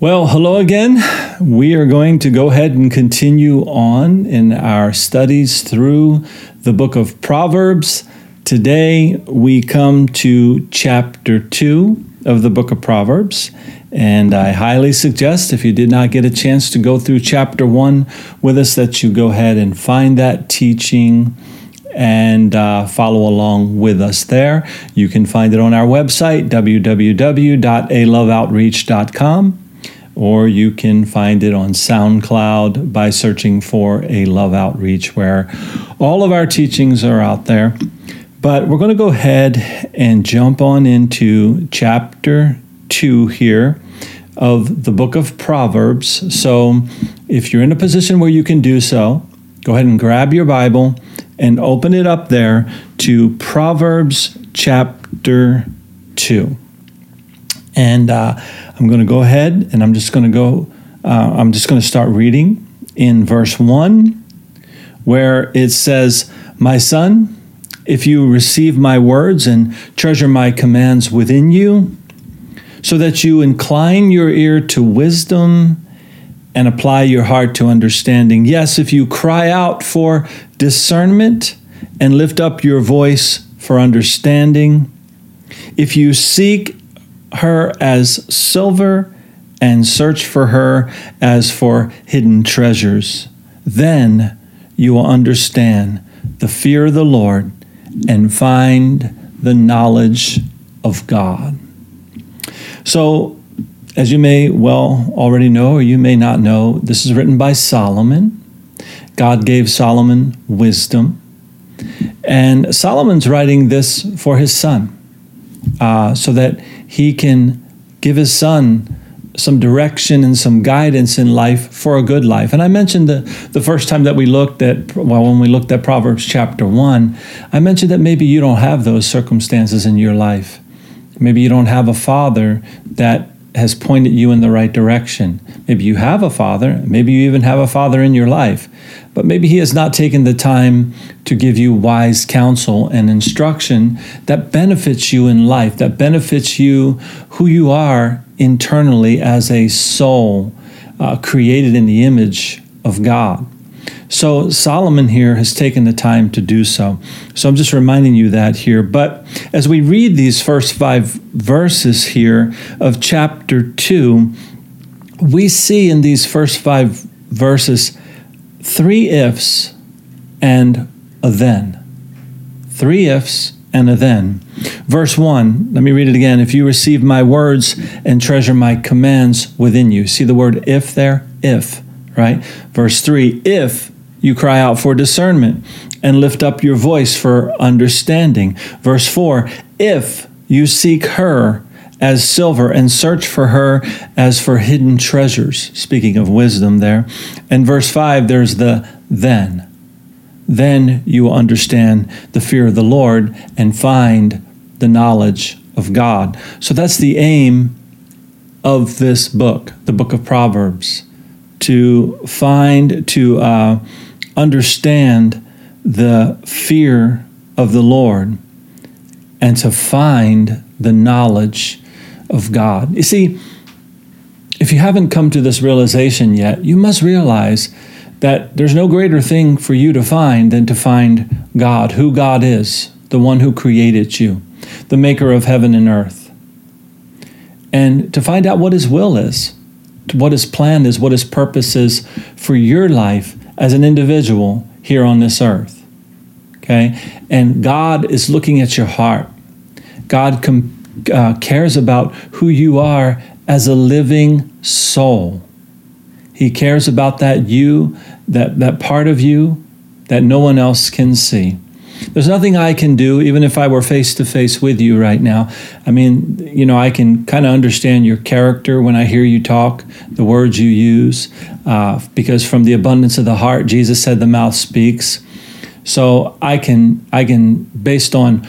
Well, hello again. We are going to go ahead and continue on in our studies through the book of Proverbs. Today we come to chapter 2 of the book of Proverbs. And I highly suggest, if you did not get a chance to go through chapter 1 with us, that you go ahead and find that teaching and uh, follow along with us there. You can find it on our website, www.aloveoutreach.com or you can find it on SoundCloud by searching for A Love Outreach, where all of our teachings are out there. But we're going to go ahead and jump on into chapter 2 here of the book of Proverbs. So if you're in a position where you can do so, go ahead and grab your Bible and open it up there to Proverbs chapter 2. And uh, I'm going to go ahead and I'm just going to go, uh, I'm just going to start reading in verse 1, where it says, My son, if you receive my words and treasure my commands within you, so that you incline your ear to wisdom and apply your heart to understanding. Yes, if you cry out for discernment and lift up your voice for understanding, if you seek her as silver and search for her as for hidden treasures. Then you will understand the fear of the Lord and find the knowledge of God. So, as you may well already know, or you may not know, this is written by Solomon. God gave Solomon wisdom. And Solomon's writing this for his son uh, so that he can give his son some direction and some guidance in life for a good life. And I mentioned the, the first time that we looked at, well, when we looked at Proverbs chapter 1, I mentioned that maybe you don't have those circumstances in your life. Maybe you don't have a father that has pointed you in the right direction. Maybe you have a father, maybe you even have a father in your life, but maybe he has not taken the time to give you wise counsel and instruction that benefits you in life, that benefits you who you are internally as a soul uh, created in the image of God. So Solomon here has taken the time to do so. So I'm just reminding you that here. But as we read these first five verses here of chapter 2, we see in these first five verses three ifs and a then. Three ifs and a then. Verse 1, let me read it again. If you receive my words and treasure my commands within you. See the word if there? If, right? Verse 3, if you cry out for discernment and lift up your voice for understanding. Verse 4 If you seek her as silver and search for her as for hidden treasures. Speaking of wisdom there. And verse 5, there's the then. Then you will understand the fear of the Lord and find the knowledge of God. So that's the aim of this book, the book of Proverbs, to find, to uh, understand the fear of the Lord and to find the knowledge of God. You see, if you haven't come to this realization yet, you must realize that there's no greater thing for you to find than to find God, who God is, the one who created you, the maker of heaven and earth. And to find out what His will is, what His plan is, what His purpose is for your life as an individual here on this earth. Okay? And God is looking at your heart. God com- uh, cares about who you are as a living soul. He cares about that you, that, that part of you that no one else can see. There's nothing I can do, even if I were face to face with you right now. I mean, you know, I can kind of understand your character when I hear you talk, the words you use, uh, because from the abundance of the heart, Jesus said, the mouth speaks. So I can, I can, based on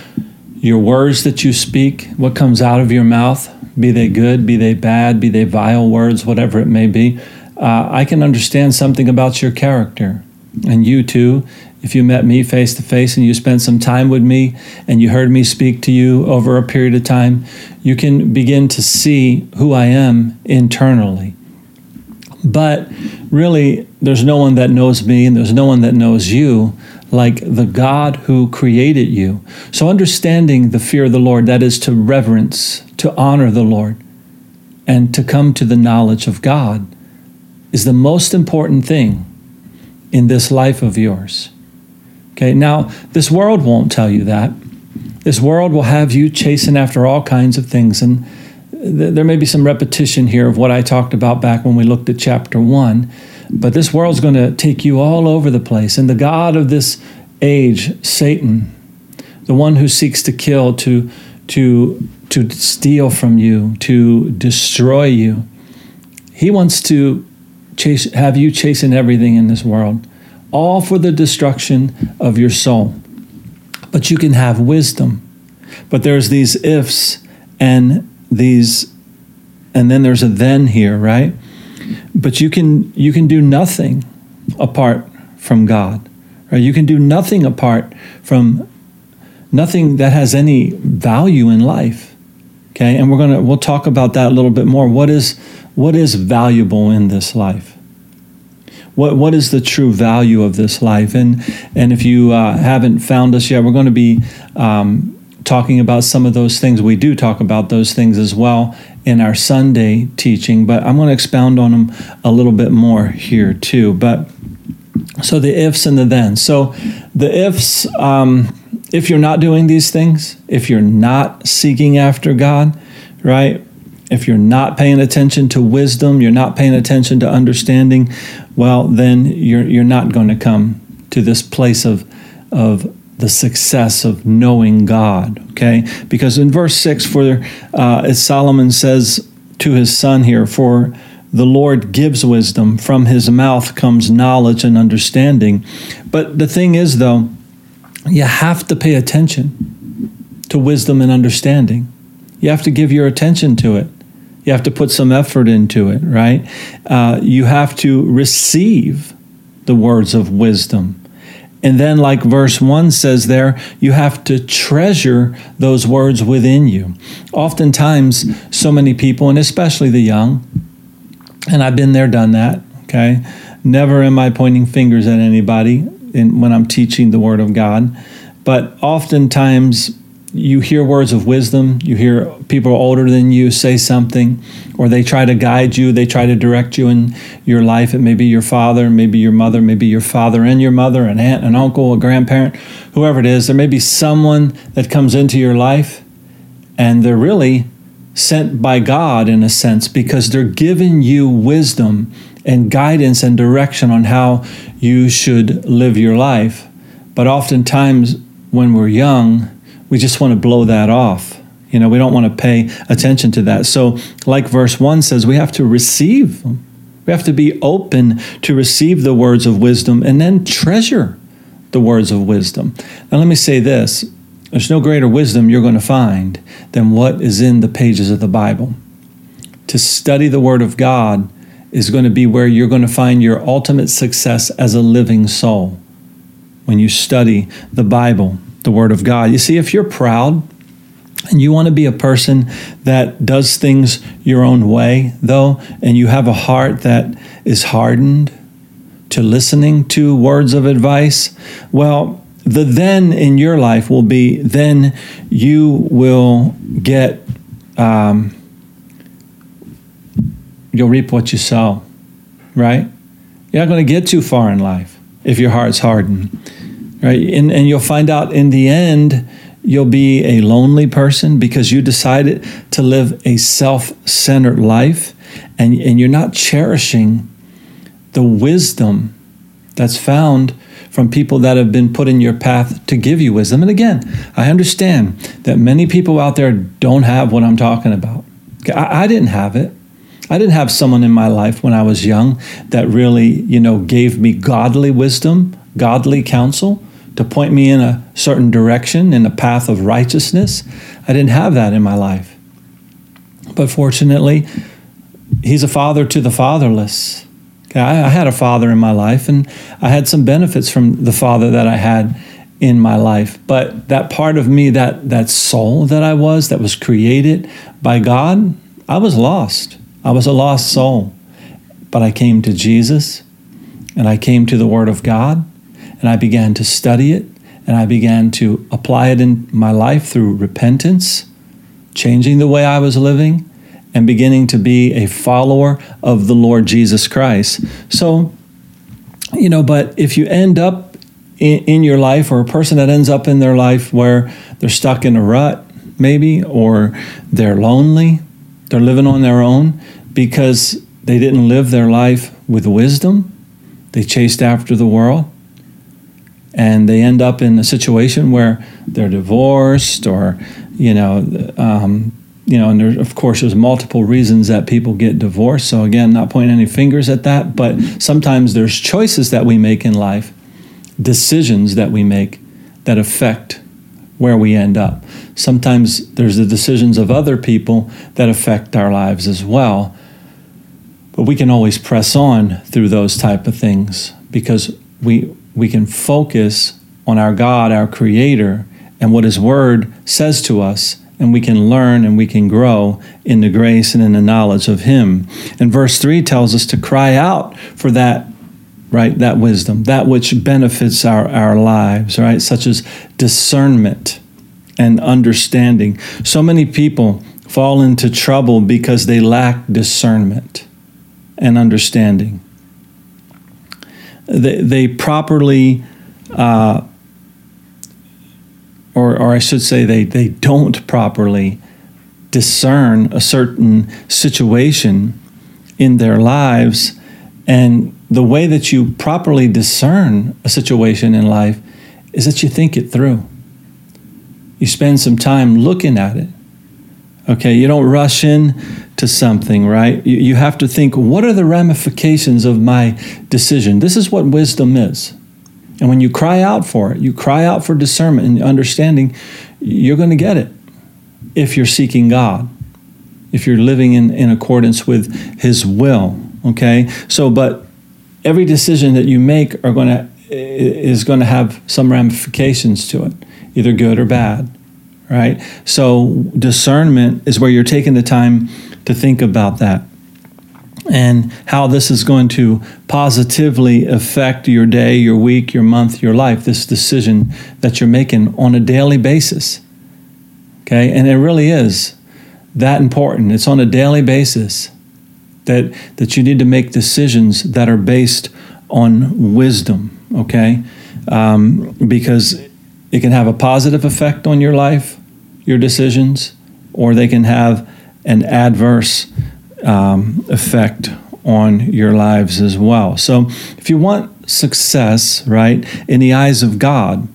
your words that you speak, what comes out of your mouth, be they good, be they bad, be they vile words, whatever it may be, uh, I can understand something about your character. And you too, if you met me face to face and you spent some time with me and you heard me speak to you over a period of time, you can begin to see who I am internally. But really, there's no one that knows me and there's no one that knows you like the God who created you. So, understanding the fear of the Lord, that is to reverence, to honor the Lord, and to come to the knowledge of God, is the most important thing in this life of yours. Okay, now, this world won't tell you that. This world will have you chasing after all kinds of things. And th- there may be some repetition here of what I talked about back when we looked at chapter one. But this world's going to take you all over the place. And the God of this age, Satan, the one who seeks to kill, to, to, to steal from you, to destroy you, he wants to chase, have you chasing everything in this world, all for the destruction of your soul. But you can have wisdom. But there's these ifs and these, and then there's a then here, right? But you can you can do nothing apart from God. Right? You can do nothing apart from nothing that has any value in life. Okay? And we're going to we'll talk about that a little bit more. What is what is valuable in this life? What what is the true value of this life? And and if you uh, haven't found us yet, we're going to be um, talking about some of those things. We do talk about those things as well in our Sunday teaching, but I'm going to expound on them a little bit more here too. But so the ifs and the then. So the ifs, um, if you're not doing these things, if you're not seeking after God, right? If you're not paying attention to wisdom, you're not paying attention to understanding, well, then you're, you're not going to come to this place of, of the success of knowing God. Okay, because in verse six, for uh, as Solomon says to his son here, for the Lord gives wisdom; from His mouth comes knowledge and understanding. But the thing is, though, you have to pay attention to wisdom and understanding. You have to give your attention to it. You have to put some effort into it, right? Uh, you have to receive the words of wisdom and then, like verse 1 says there, you have to treasure those words within you. Oftentimes, so many people, and especially the young, and I've been there, done that, okay? Never am I pointing fingers at anybody in, when I'm teaching the Word of God. But oftentimes, you hear words of wisdom, you hear people older than you say something, or they try to guide you, they try to direct you in your life. It may be your father, maybe your mother, maybe your father and your mother, an aunt, an uncle, a grandparent, whoever it is. There may be someone that comes into your life and they're really sent by God in a sense because they're giving you wisdom and guidance and direction on how you should live your life. But oftentimes, when we're young, we just want to blow that off. You know, we don't want to pay attention to that. So, like verse 1 says, we have to receive. We have to be open to receive the words of wisdom and then treasure the words of wisdom. Now, let me say this there's no greater wisdom you're going to find than what is in the pages of the Bible. To study the Word of God is going to be where you're going to find your ultimate success as a living soul when you study the Bible the Word of God. You see, if you're proud and you want to be a person that does things your own way, though, and you have a heart that is hardened to listening to words of advice, well, the then in your life will be then you will get, um, you'll reap what you sow, right? You're not going to get too far in life if your heart's hardened right? And, and you'll find out in the end, you'll be a lonely person because you decided to live a self centered life and, and you're not cherishing the wisdom that's found from people that have been put in your path to give you wisdom. And again, I understand that many people out there don't have what I'm talking about. I, I didn't have it. I didn't have someone in my life when I was young that really, you know, gave me godly wisdom, godly counsel to point me in a certain direction, in a path of righteousness. I didn't have that in my life. But fortunately, he's a father to the fatherless. I, I had a father in my life, and I had some benefits from the father that I had in my life. But that part of me, that, that soul that I was, that was created by God, I was lost. I was a lost soul. but I came to Jesus and I came to the Word of God and I began to study it and I began to apply it in my life through repentance, changing the way I was living, and beginning to be a follower of the Lord Jesus Christ. So, you know, but if you end up in, in your life, or a person that ends up in their life where they're stuck in a rut, maybe, or they're lonely, they're living on their own because they didn't live their life with wisdom, they chased after the world, and they end up in a situation where they're divorced or, you know, um, you know, and there, of course, there's multiple reasons that people get divorced. So again, not pointing any fingers at that, but sometimes there's choices that we make in life, decisions that we make that affect where we end up. Sometimes there's the decisions of other people that affect our lives as well. But we can always press on through those type of things because we we can focus on our God, our creator, and what his word says to us and we can learn and we can grow in the grace and in the knowledge of Him. And verse 3 tells us to cry out for that, right? That wisdom, that which benefits our, our lives, right? Such as discernment and understanding. So many people fall into trouble because they lack discernment and understanding. They, they properly uh, or, or I should say, they, they don't properly discern a certain situation in their lives. And the way that you properly discern a situation in life is that you think it through. You spend some time looking at it. Okay, you don't rush in to something, right? You, you have to think, what are the ramifications of my decision? This is what wisdom is. And when you cry out for it, you cry out for discernment and understanding, you're going to get it if you're seeking God, if you're living in, in accordance with His will. Okay? So, but every decision that you make are going to is going to have some ramifications to it, either good or bad, right? So discernment is where you're taking the time to think about that and how this is going to positively affect your day, your week, your month, your life, this decision that you're making on a daily basis. Okay? And it really is that important. It's on a daily basis that that you need to make decisions that are based on wisdom, okay? Um, because it can have a positive effect on your life, your decisions, or they can have an adverse um, effect on your lives as well. So, if you want success, right, in the eyes of God,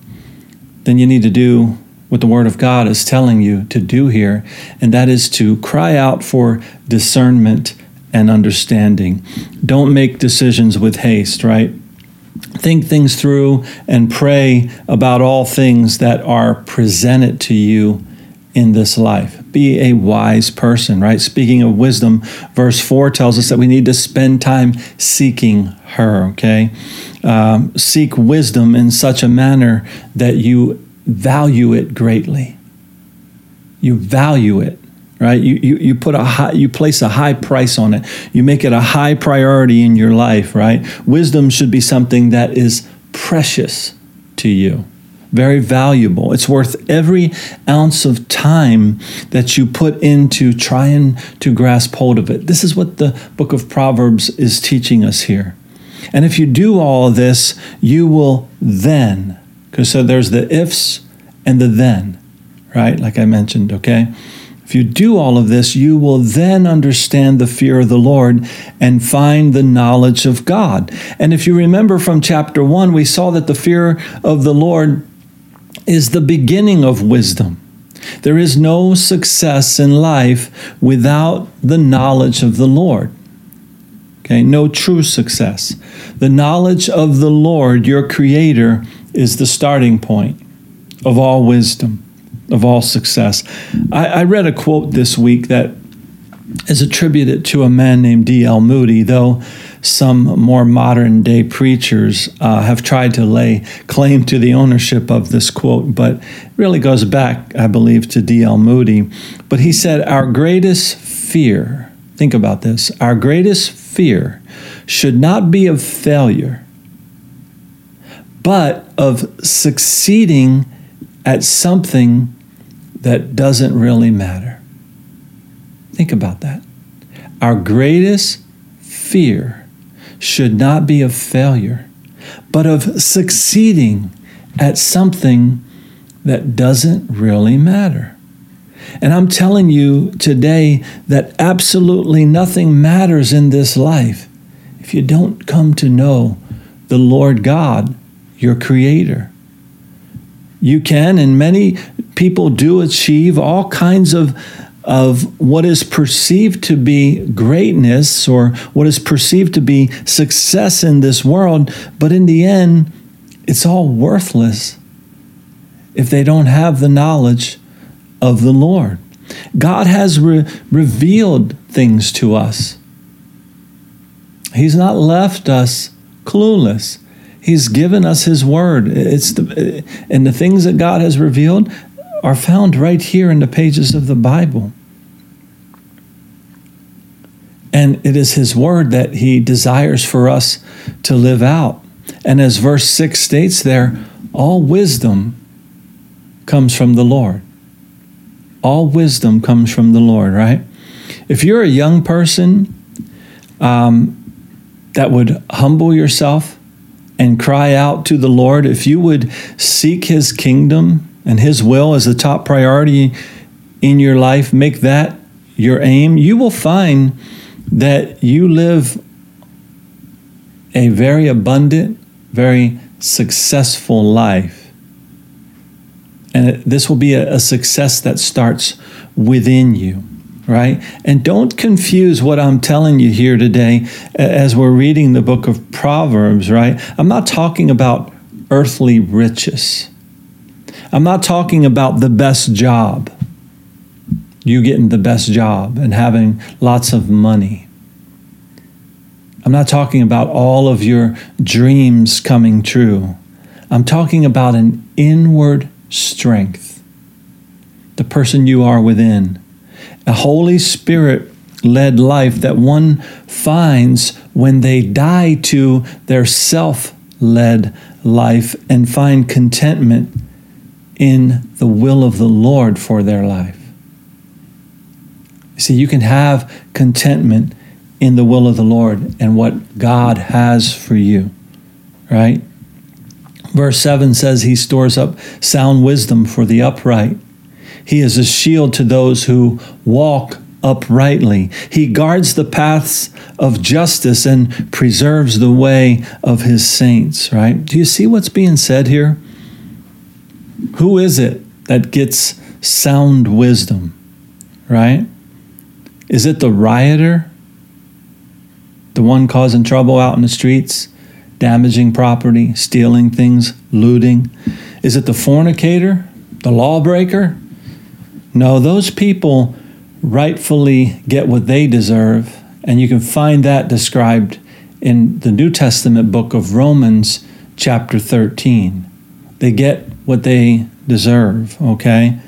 then you need to do what the Word of God is telling you to do here, and that is to cry out for discernment and understanding. Don't make decisions with haste, right? Think things through and pray about all things that are presented to you in this life. Be a wise person, right? Speaking of wisdom, verse 4 tells us that we need to spend time seeking her, okay? Um, seek wisdom in such a manner that you value it greatly. You value it, right? You, you, you put a high, you place a high price on it. You make it a high priority in your life, right? Wisdom should be something that is precious to you very valuable. It's worth every ounce of time that you put into trying to grasp hold of it. This is what the book of Proverbs is teaching us here. And if you do all of this, you will then, because so there's the ifs and the then, right? Like I mentioned, okay? If you do all of this, you will then understand the fear of the Lord and find the knowledge of God. And if you remember from chapter one, we saw that the fear of the Lord is the beginning of wisdom. There is no success in life without the knowledge of the Lord. Okay, no true success. The knowledge of the Lord, your Creator, is the starting point of all wisdom, of all success. I, I read a quote this week that is attributed to a man named D.L. Moody, though some more modern day preachers uh, have tried to lay claim to the ownership of this quote, but it really goes back, I believe, to D.L. Moody. But he said, Our greatest fear think about this, our greatest fear should not be of failure, but of succeeding at something that doesn't really matter. Think about that. Our greatest fear should not be of failure, but of succeeding at something that doesn't really matter. And I'm telling you today that absolutely nothing matters in this life if you don't come to know the Lord God, your Creator. You can, and many people do achieve all kinds of, of what is perceived to be greatness or what is perceived to be success in this world, but in the end, it's all worthless if they don't have the knowledge of the Lord. God has re- revealed things to us. He's not left us clueless. He's given us His Word. It's the, and the things that God has revealed are found right here in the pages of the Bible. And it is His Word that He desires for us to live out. And as verse 6 states there, all wisdom comes from the Lord. All wisdom comes from the Lord, right? If you're a young person um, that would humble yourself and cry out to the Lord, if you would seek His kingdom and His will as the top priority in your life, make that your aim, you will find that you live a very abundant, very successful life. And this will be a, a success that starts within you right? And don't confuse what I'm telling you here today as we're reading the book of Proverbs, right? I'm not talking about earthly riches. I'm not talking about the best job, you getting the best job and having lots of money. I'm not talking about all of your dreams coming true. I'm talking about an inward strength, the person you are within, a Holy Spirit led life that one finds when they die to their self led life and find contentment in the will of the Lord for their life. See, you can have contentment in the will of the Lord and what God has for you, right? Verse 7 says, He stores up sound wisdom for the upright. He is a shield to those who walk uprightly. He guards the paths of justice and preserves the way of his saints, right? Do you see what's being said here? Who is it that gets sound wisdom, right? Is it the rioter? The one causing trouble out in the streets? damaging property, stealing things, looting? Is it the fornicator, the lawbreaker? No, those people rightfully get what they deserve, and you can find that described in the New Testament book of Romans, chapter 13. They get what they deserve, okay?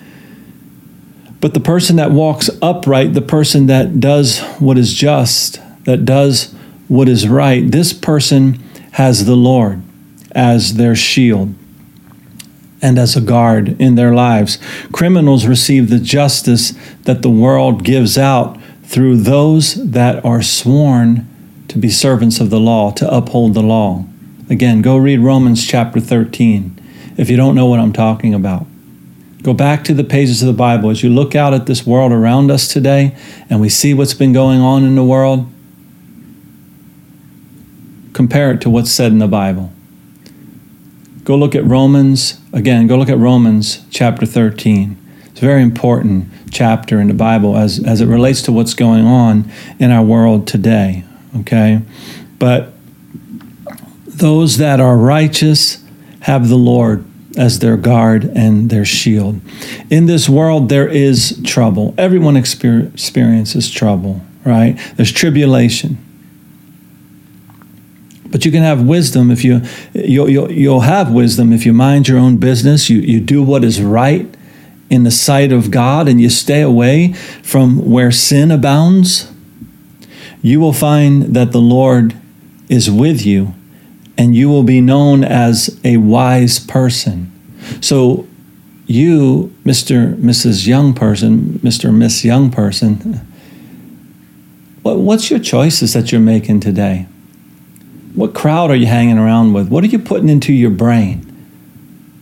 But the person that walks upright, the person that does what is just, that does what is right, this person has the Lord as their shield and as a guard in their lives. Criminals receive the justice that the world gives out through those that are sworn to be servants of the law, to uphold the law. Again, go read Romans chapter 13 if you don't know what I'm talking about. Go back to the pages of the Bible as you look out at this world around us today and we see what's been going on in the world compare it to what's said in the Bible. Go look at Romans, again, go look at Romans chapter 13. It's a very important chapter in the Bible as, as it relates to what's going on in our world today. Okay? But those that are righteous have the Lord as their guard and their shield. In this world, there is trouble. Everyone experiences trouble, right? There's tribulation. But you can have wisdom if you you'll, you'll, you'll have wisdom if you mind your own business. You you do what is right in the sight of God, and you stay away from where sin abounds. you will find that the Lord is with you and you will be known as a wise person. So, you, Mr. Mrs. Young person, Mr. Miss Young person, what's your choices that you're making today? What crowd are you hanging around with? What are you putting into your brain?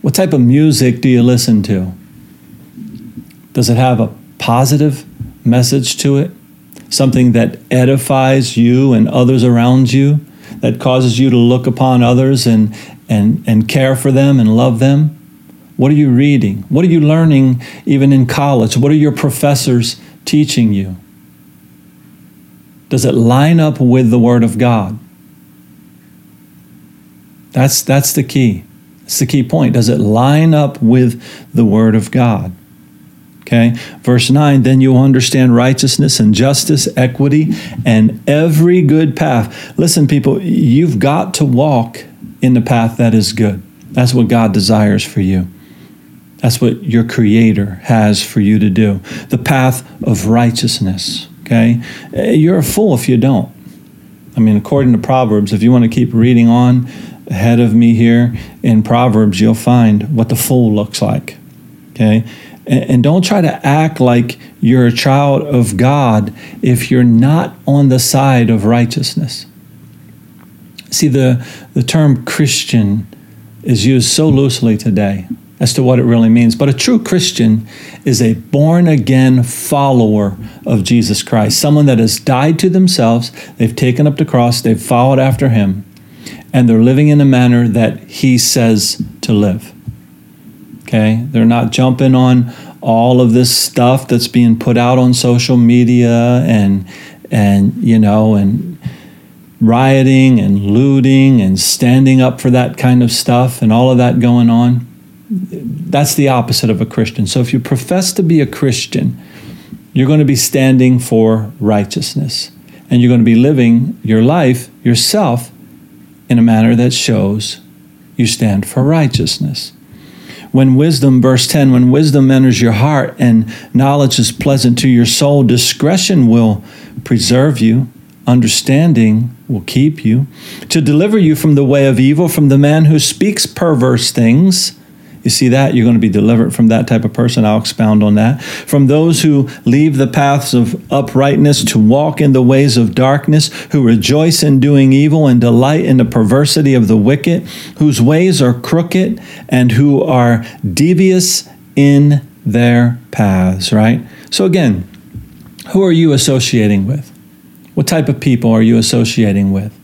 What type of music do you listen to? Does it have a positive message to it? Something that edifies you and others around you? that causes you to look upon others and, and, and care for them and love them? What are you reading? What are you learning even in college? What are your professors teaching you? Does it line up with the Word of God? That's, that's the key. That's the key point. Does it line up with the Word of God? Okay. Verse 9, then you will understand righteousness and justice, equity, and every good path. Listen, people, you've got to walk in the path that is good. That's what God desires for you. That's what your Creator has for you to do. The path of righteousness. Okay. You're a fool if you don't. I mean, according to Proverbs, if you want to keep reading on ahead of me here in Proverbs, you'll find what the fool looks like. Okay and don't try to act like you're a child of God if you're not on the side of righteousness. See, the, the term Christian is used so loosely today as to what it really means. But a true Christian is a born again follower of Jesus Christ, someone that has died to themselves, they've taken up the cross, they've followed after him, and they're living in a manner that he says to live. Okay? They're not jumping on all of this stuff that's being put out on social media and and you know and rioting and looting and standing up for that kind of stuff and all of that going on. That's the opposite of a Christian. So if you profess to be a Christian, you're going to be standing for righteousness and you're going to be living your life yourself in a manner that shows you stand for righteousness. When wisdom, verse 10, when wisdom enters your heart and knowledge is pleasant to your soul, discretion will preserve you, understanding will keep you, to deliver you from the way of evil, from the man who speaks perverse things you see that? You're going to be delivered from that type of person. I'll expound on that. From those who leave the paths of uprightness to walk in the ways of darkness, who rejoice in doing evil and delight in the perversity of the wicked, whose ways are crooked and who are devious in their paths, right? So, again, who are you associating with? What type of people are you associating with?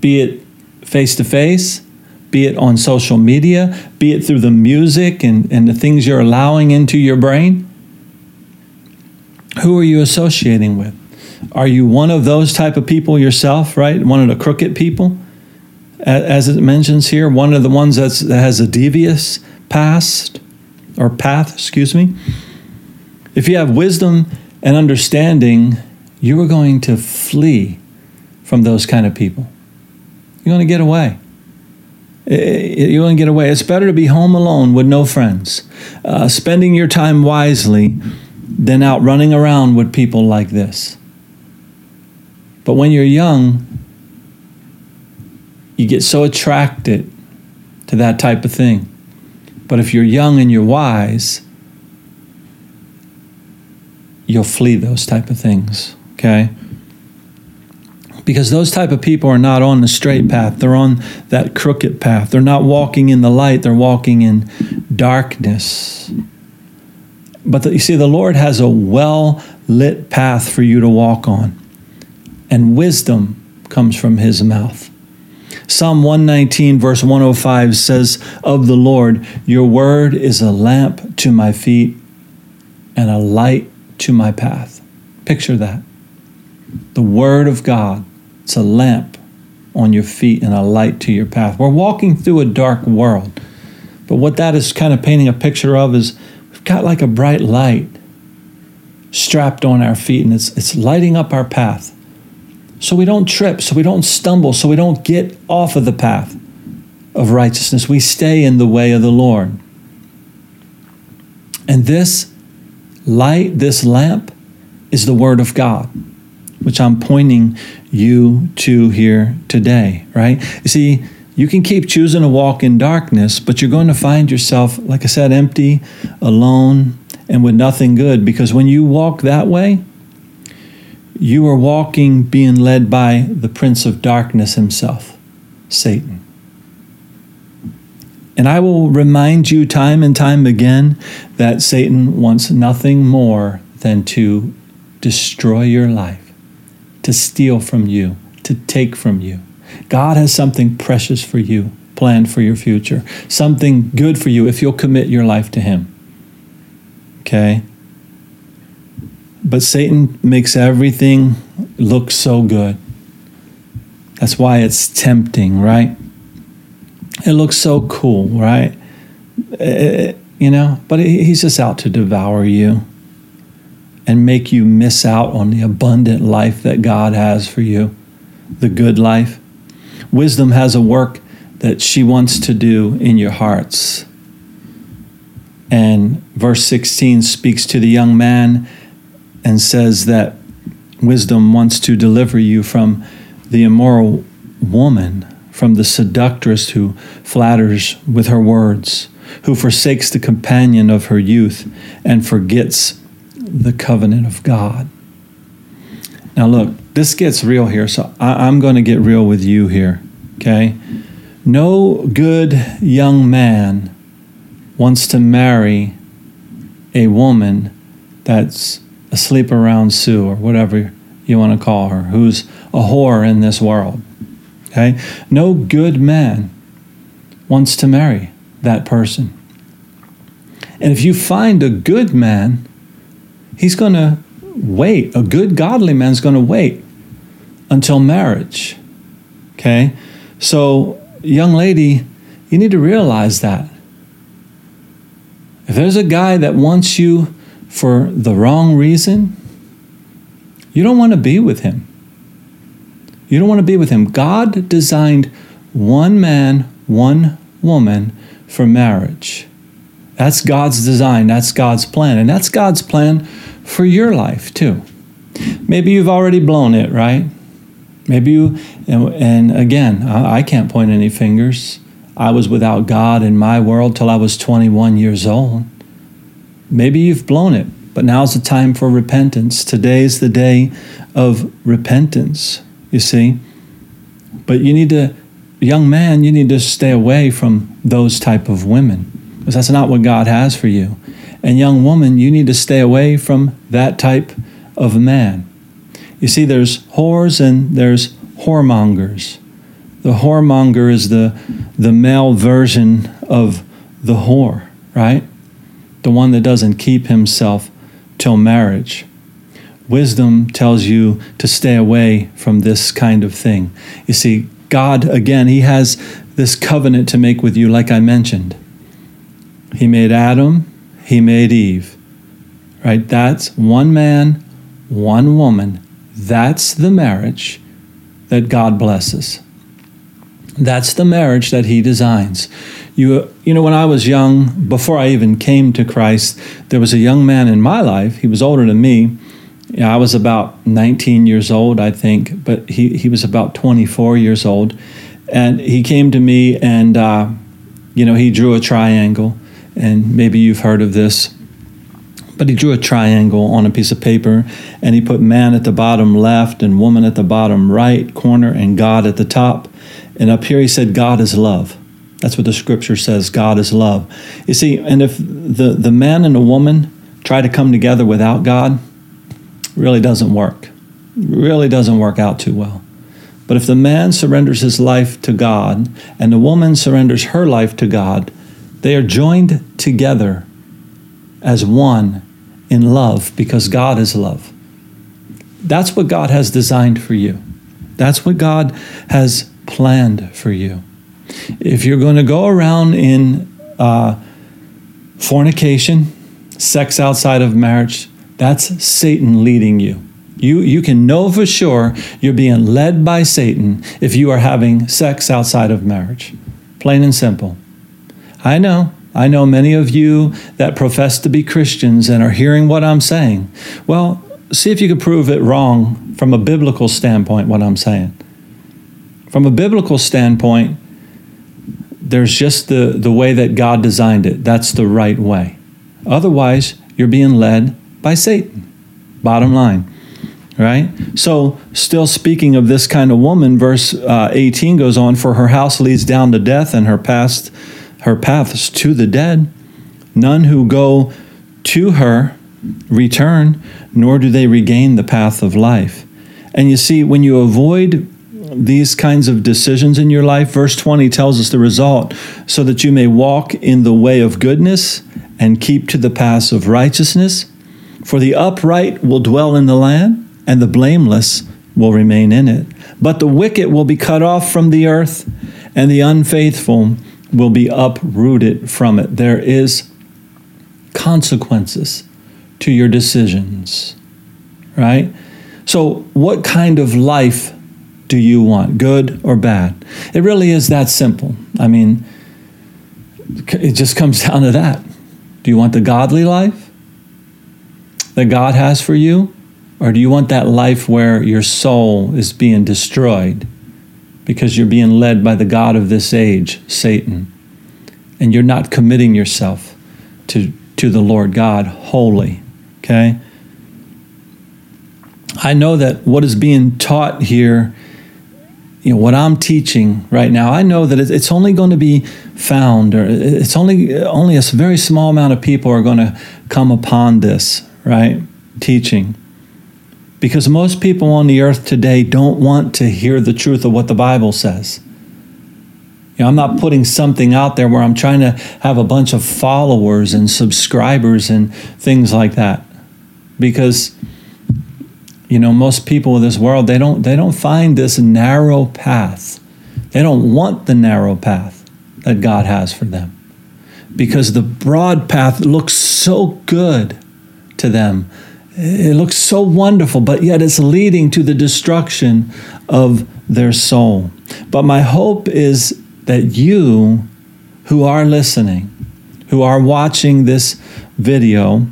Be it face to face, be it on social media, be it through the music and, and the things you're allowing into your brain? Who are you associating with? Are you one of those type of people yourself, right? One of the crooked people? As it mentions here, one of the ones that's, that has a devious past or path, excuse me. If you have wisdom and understanding, you are going to flee from those kind of people. You're going to get away. Eh, you won't get away. It's better to be home alone with no friends, uh, spending your time wisely than out running around with people like this. But when you're young, you get so attracted to that type of thing. But if you're young and you're wise, you'll flee those type of things, okay? Because those type of people are not on the straight path. They're on that crooked path. They're not walking in the light. They're walking in darkness. But the, you see the lord has a well lit path for you to walk on. And wisdom comes from his mouth. Psalm 119, verse 105 says of the Lord, Your word is a lamp to my feet and a light to my path. Picture that. The word of God it's a lamp on your feet and a light to your path. We're walking through a dark world. But what that is kind of painting a picture of is we've got like a bright light strapped on our feet and it's, it's lighting up our path. So we don't trip, so we don't stumble, so we don't get off of the path of righteousness. We stay in the way of the Lord. And this light, this lamp, is the Word of God. which I'm pointing you to here today, right? You see, you can keep choosing to walk in darkness, but you're going to find yourself, like I said, empty, alone, and with nothing good. Because when you walk that way, you are walking being led by the prince of darkness himself, Satan. And I will remind you time and time again that Satan wants nothing more than to destroy your life, to steal from you, to take from you. God has something precious for you planned for your future, something good for you if you'll commit your life to Him. Okay? But Satan makes everything look so good. That's why it's tempting, right? It looks so cool, right? It, eh, you know, but he's just out to devour you and make you miss out on the abundant life that God has for you, the good life. Wisdom has a work that she wants to do in your hearts. And verse 16 speaks to the young man and says that wisdom wants to deliver you from the immoral woman, from the seductress who flatters with her words, who forsakes the companion of her youth and forgets the covenant of God. Now, look, this gets real here, so I, am going to get real with you here, okay? No good young man wants to marry a woman that's asleep around Sue or whatever you want to call her, who's a whore in this world. Okay? No good man wants to marry that person. And if you find a good man, he's going to wait. A good, godly man's going to wait until marriage. Okay? So, young lady, you need to realize that. If there's a guy that wants you for the wrong reason, you don't want to be with him. You don't want to be with him. God designed one man, one woman for marriage. That's God's design, that's God's plan, and that's God's plan for your life too. Maybe you've already blown it, right? Maybe you, and, again, I, I can't point any fingers. I was without God in my world till I was 21 years old. Maybe you've blown it, but now's the time for repentance. Today's the day of repentance, you see. But you need to, young man, you need to stay away from those type of women because that's not what God has for you. And young woman, you need to stay away from that type of man. You see, there's whores and there's whoremongers. The whoremonger is the, the male version of the whore, right? the one that doesn't keep himself till marriage. Wisdom tells you to stay away from this kind of thing. You see, God, again, He has this covenant to make with you, like I mentioned. He made Adam, He made Eve. Right? That's one man, one woman. That's the marriage that God blesses. That's the marriage that He designs. You, you know, when I was young, before I even came to Christ, there was a young man in my life. He was older than me. I was about 19 years old, I think, but he, he was about 24 years old. And he came to me and, uh, you know, he drew a triangle. And maybe you've heard of this. But he drew a triangle on a piece of paper and he put man at the bottom left and woman at the bottom right corner and God at the top. And up here he said, God is love. That's what the scripture says God is love. You see, and if the, the man and the woman try to come together without God, really doesn't work. Really doesn't work out too well. But if the man surrenders his life to God and the woman surrenders her life to God, they are joined together as one in love because God is love. That's what God has designed for you. That's what God has planned for you. If you're going to go around in uh, fornication, sex outside of marriage, that's Satan leading you. You, you can know for sure you're being led by Satan if you are having sex outside of marriage. Plain and simple. I know. I know many of you that profess to be Christians and are hearing what I'm saying. Well, see if you can prove it wrong from a biblical standpoint, what I'm saying. From a biblical standpoint, there's just the, the way that God designed it. That's the right way. Otherwise, you're being led by Satan. Bottom line. Right? So, still speaking of this kind of woman, verse uh, 18 goes on For her house leads down to death, and her past, her paths to the dead. None who go to her return, nor do they regain the path of life. And you see, when you avoid these kinds of decisions in your life, verse 20 tells us the result so that you may walk in the way of goodness and keep to the paths of righteousness. For the upright will dwell in the land, and the blameless will remain in it. But the wicked will be cut off from the earth, and the unfaithful will be uprooted from it. There is consequences to your decisions, right? So, what kind of life do you want, good or bad? It really is that simple. I mean, it just comes down to that. Do you want the godly life that God has for you? Or do you want that life where your soul is being destroyed because you're being led by the God of this age, Satan, and you're not committing yourself to, to the Lord God wholly? Okay? I know that what is being taught here, you know, what I'm teaching right now, I know that it's only going to be found, or it's only only a very small amount of people are going to come upon this, right? Teaching. Because most people on the earth today don't want to hear the truth of what the Bible says. You know, I'm not putting something out there where I'm trying to have a bunch of followers and subscribers and things like that. Because you know most people in this world they don't they don't find this narrow path. They don't want the narrow path that god has for them. Because the broad path looks so good to them it looks so wonderful but yet it's leading to the destruction of their soul but my hope is that you who are listening who are watching this video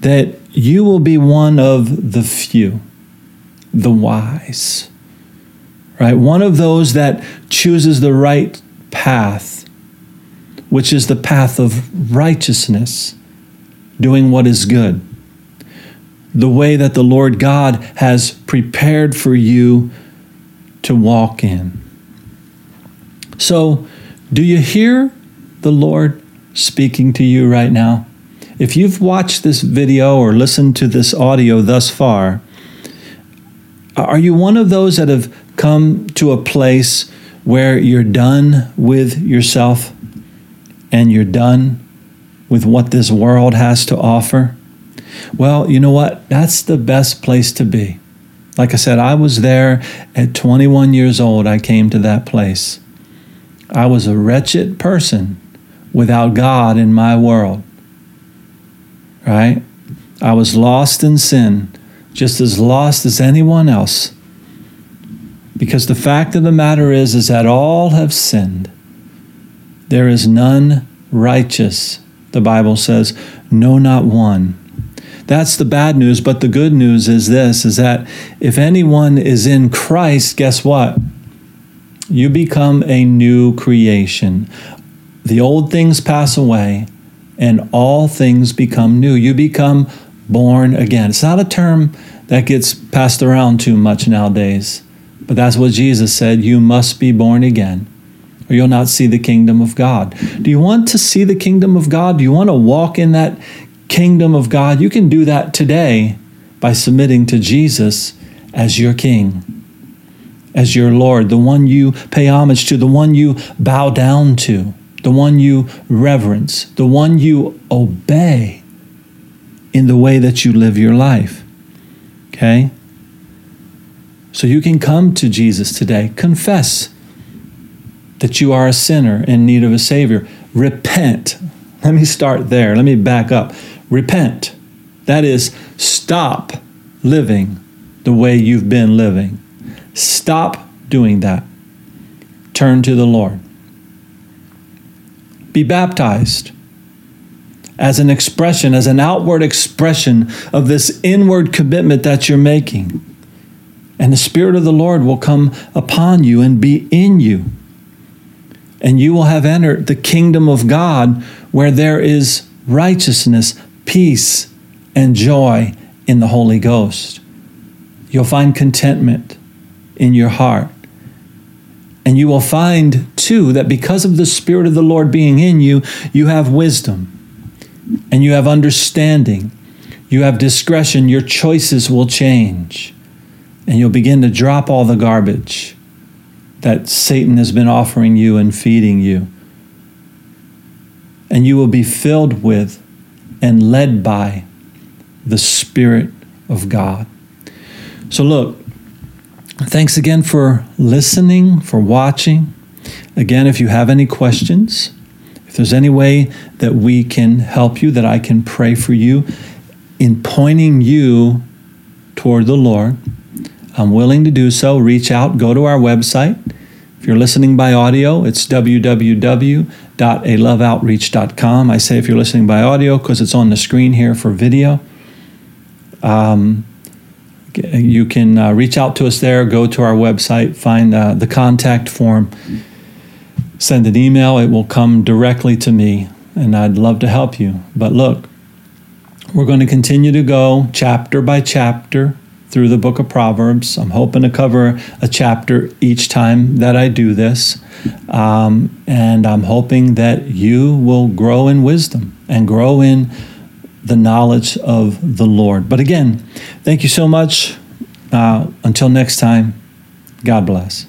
that you will be one of the few, the wise, right? One of those that chooses the right path, which is the path of righteousness, doing what is good. The way that the Lord God has prepared for you to walk in. So, do you hear the Lord speaking to you right now? If you've watched this video or listened to this audio thus far, are you one of those that have come to a place where you're done with yourself and you're done with what this world has to offer? Well, you know what? That's the best place to be. Like I said, I was there at 21 years old. I came to that place. I was a wretched person without God in my world right? I was lost in sin, just as lost as anyone else. Because the fact of the matter is is that all have sinned. There is none righteous, the Bible says, no not one. That's the bad news, but the good news is this is that if anyone is in Christ, guess what? You become a new creation. The old things pass away and all things become new. You become born again. It's not a term that gets passed around too much nowadays, but that's what Jesus said. You must be born again, or you'll not see the kingdom of God. Do you want to see the kingdom of God? Do you want to walk in that kingdom of God? You can do that today by submitting to Jesus as your king. As your Lord, the one you pay homage to, the one you bow down to the one you reverence, the one you obey in the way that you live your life. Okay? So you can come to Jesus today, confess that you are a sinner in need of a Savior. Repent. Let me start there. Let me back up. Repent. That is, stop living the way you've been living. Stop doing that. Turn to the Lord be baptized. as an expression, as an outward expression of this inward commitment that you're making. And the Spirit of the Lord will come upon you and be in you. And you will have entered the kingdom of God where there is righteousness, peace, and joy in the Holy Ghost. You'll find contentment in your heart. And you will find, too, that because of the Spirit of the Lord being in you, you have wisdom and you have understanding. You have discretion. Your choices will change. And you'll begin to drop all the garbage that Satan has been offering you and feeding you. And you will be filled with and led by the Spirit of God. So, look, Thanks again for listening, for watching. Again, if you have any questions, if there's any way that we can help you, that I can pray for you in pointing you toward the Lord, I'm willing to do so. Reach out, go to our website. If you're listening by audio, it's www.aloveoutreach.com. I say if you're listening by audio because it's on the screen here for video. Um, you can uh, reach out to us there, go to our website, find uh, the contact form, send an email. It will come directly to me, and I'd love to help you. But look, we're going to continue to go chapter by chapter through the book of Proverbs. I'm hoping to cover a chapter each time that I do this. Um, and I'm hoping that you will grow in wisdom and grow in the knowledge of the Lord. But again, thank you so much. Uh, until next time, God bless.